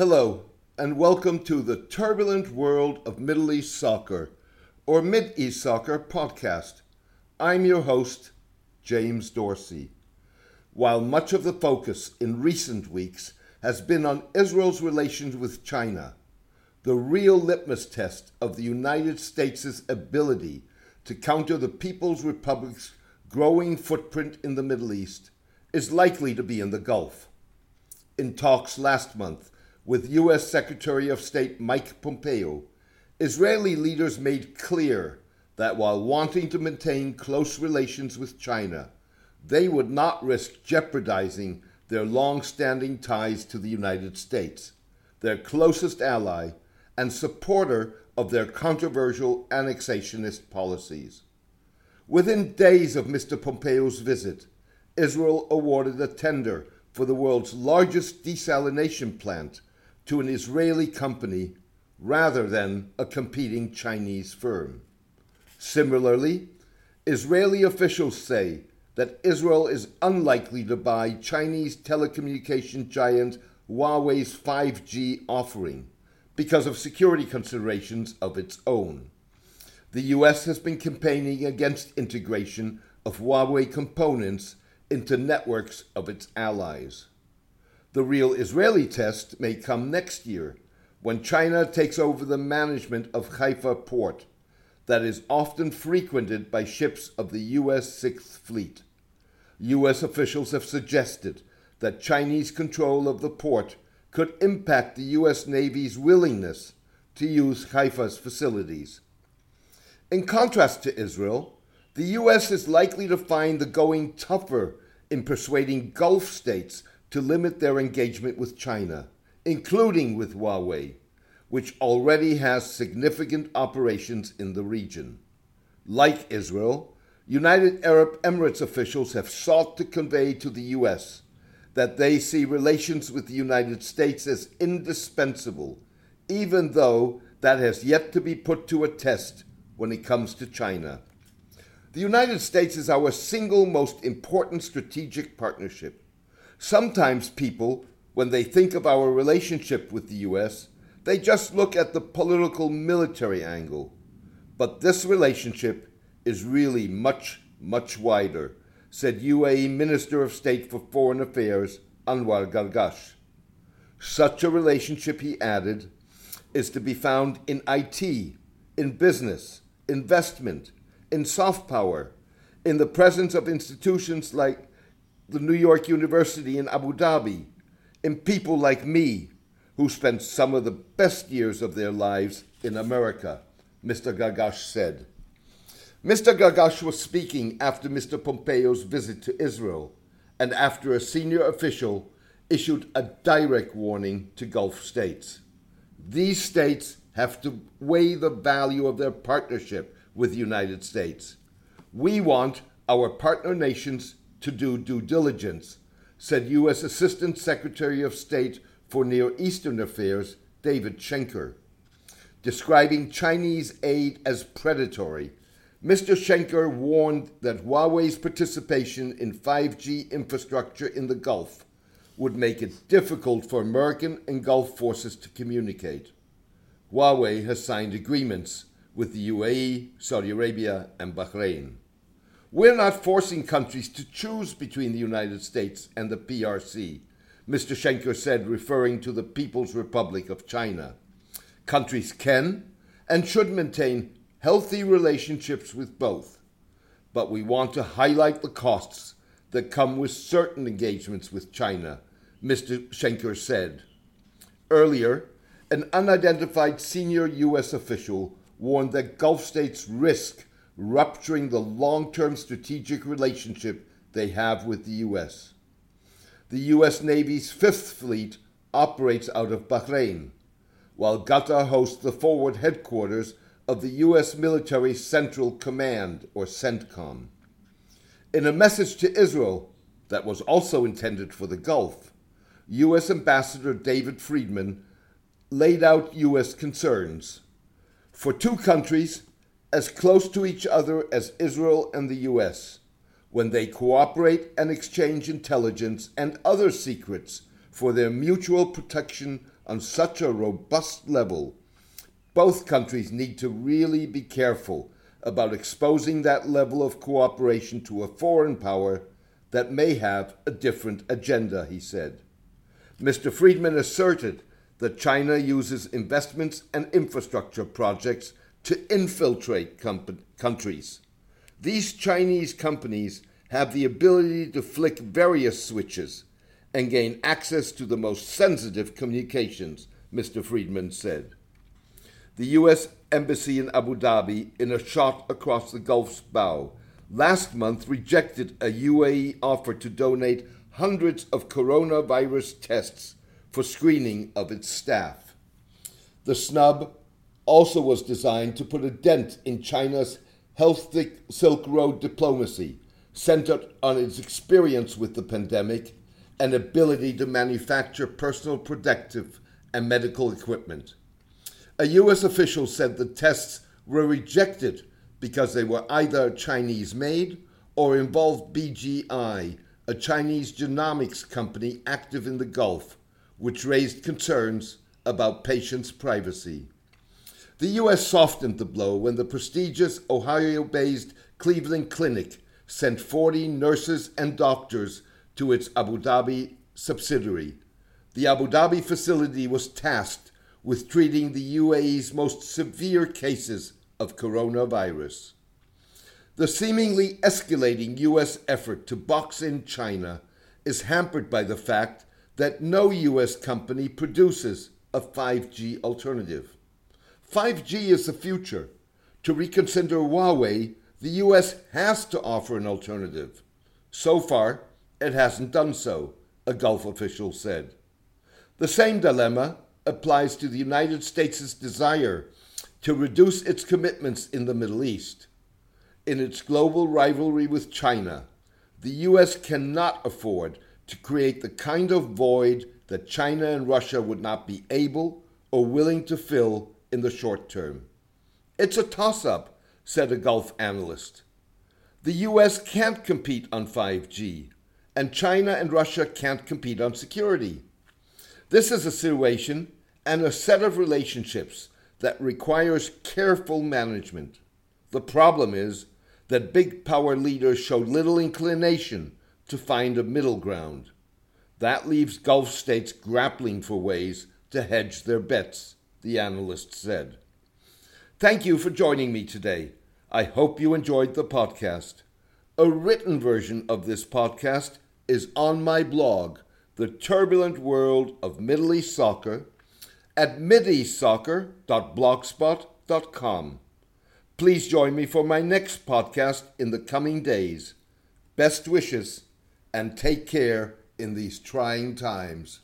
Hello, and welcome to the Turbulent World of Middle East Soccer, or Mid East Soccer podcast. I'm your host, James Dorsey. While much of the focus in recent weeks has been on Israel's relations with China, the real litmus test of the United States' ability to counter the People's Republic's growing footprint in the Middle East is likely to be in the Gulf. In talks last month, with U.S. Secretary of State Mike Pompeo, Israeli leaders made clear that while wanting to maintain close relations with China, they would not risk jeopardizing their long standing ties to the United States, their closest ally and supporter of their controversial annexationist policies. Within days of Mr. Pompeo's visit, Israel awarded a tender for the world's largest desalination plant to an Israeli company rather than a competing Chinese firm. Similarly, Israeli officials say that Israel is unlikely to buy Chinese telecommunication giant Huawei's 5G offering because of security considerations of its own. The US has been campaigning against integration of Huawei components into networks of its allies. The real Israeli test may come next year when China takes over the management of Haifa port that is often frequented by ships of the U.S. Sixth Fleet. U.S. officials have suggested that Chinese control of the port could impact the U.S. Navy's willingness to use Haifa's facilities. In contrast to Israel, the U.S. is likely to find the going tougher in persuading Gulf states to limit their engagement with China, including with Huawei, which already has significant operations in the region. Like Israel, United Arab Emirates officials have sought to convey to the U.S. that they see relations with the United States as indispensable, even though that has yet to be put to a test when it comes to China. The United States is our single most important strategic partnership. Sometimes people, when they think of our relationship with the US, they just look at the political military angle. But this relationship is really much, much wider, said UAE Minister of State for Foreign Affairs Anwar Gargash. Such a relationship, he added, is to be found in IT, in business, investment, in soft power, in the presence of institutions like the New York University in Abu Dhabi, in people like me who spent some of the best years of their lives in America, Mr. Gargash said. Mr. Gargash was speaking after Mr. Pompeo's visit to Israel and after a senior official issued a direct warning to Gulf states. These states have to weigh the value of their partnership with the United States. We want our partner nations to do due diligence, said U.S. Assistant Secretary of State for Near Eastern Affairs David Schenker. Describing Chinese aid as predatory, Mr. Schenker warned that Huawei's participation in 5G infrastructure in the Gulf would make it difficult for American and Gulf forces to communicate. Huawei has signed agreements with the UAE, Saudi Arabia, and Bahrain. We're not forcing countries to choose between the United States and the PRC, Mr. Schenker said, referring to the People's Republic of China. Countries can and should maintain healthy relationships with both, but we want to highlight the costs that come with certain engagements with China, Mr. Schenker said. Earlier, an unidentified senior U.S. official warned that Gulf states risk rupturing the long term strategic relationship they have with the U.S. The U.S. Navy's Fifth Fleet operates out of Bahrain, while Qatar hosts the forward headquarters of the U.S. Military Central Command, or CENTCOM. In a message to Israel that was also intended for the Gulf, U.S. Ambassador David Friedman laid out U.S. concerns for two countries as close to each other as Israel and the US when they cooperate and exchange intelligence and other secrets for their mutual protection on such a robust level, both countries need to really be careful about exposing that level of cooperation to a foreign power that may have a different agenda, he said. Mr. Friedman asserted that China uses investments and infrastructure projects to infiltrate comp- countries. These Chinese companies have the ability to flick various switches and gain access to the most sensitive communications, Mr. Friedman said. The U.S. Embassy in Abu Dhabi, in a shot across the Gulf's bow, last month rejected a UAE offer to donate hundreds of coronavirus tests for screening of its staff. The snub also was designed to put a dent in China's health Silk Road diplomacy, centered on its experience with the pandemic and ability to manufacture personal protective and medical equipment. A U.S. official said the tests were rejected because they were either Chinese made or involved BGI, a Chinese genomics company active in the Gulf, which raised concerns about patients' privacy. The U.S. softened the blow when the prestigious Ohio based Cleveland Clinic sent 40 nurses and doctors to its Abu Dhabi subsidiary. The Abu Dhabi facility was tasked with treating the UAE's most severe cases of coronavirus. The seemingly escalating U.S. effort to box in China is hampered by the fact that no U.S. company produces a 5G alternative. 5G is the future. To reconsider Huawei, the U.S. has to offer an alternative. So far, it hasn't done so, a Gulf official said. The same dilemma applies to the United States' desire to reduce its commitments in the Middle East. In its global rivalry with China, the U.S. cannot afford to create the kind of void that China and Russia would not be able or willing to fill in the short term. It's a toss up, said a Gulf analyst. The US can't compete on 5G, and China and Russia can't compete on security. This is a situation and a set of relationships that requires careful management. The problem is that big power leaders show little inclination to find a middle ground. That leaves Gulf states grappling for ways to hedge their bets the analyst said. Thank you for joining me today. I hope you enjoyed the podcast. A written version of this podcast is on my blog, The Turbulent World of Middle East Soccer, at mideastsoccer.blogspot.com. Please join me for my next podcast in the coming days. Best wishes and take care in these trying times.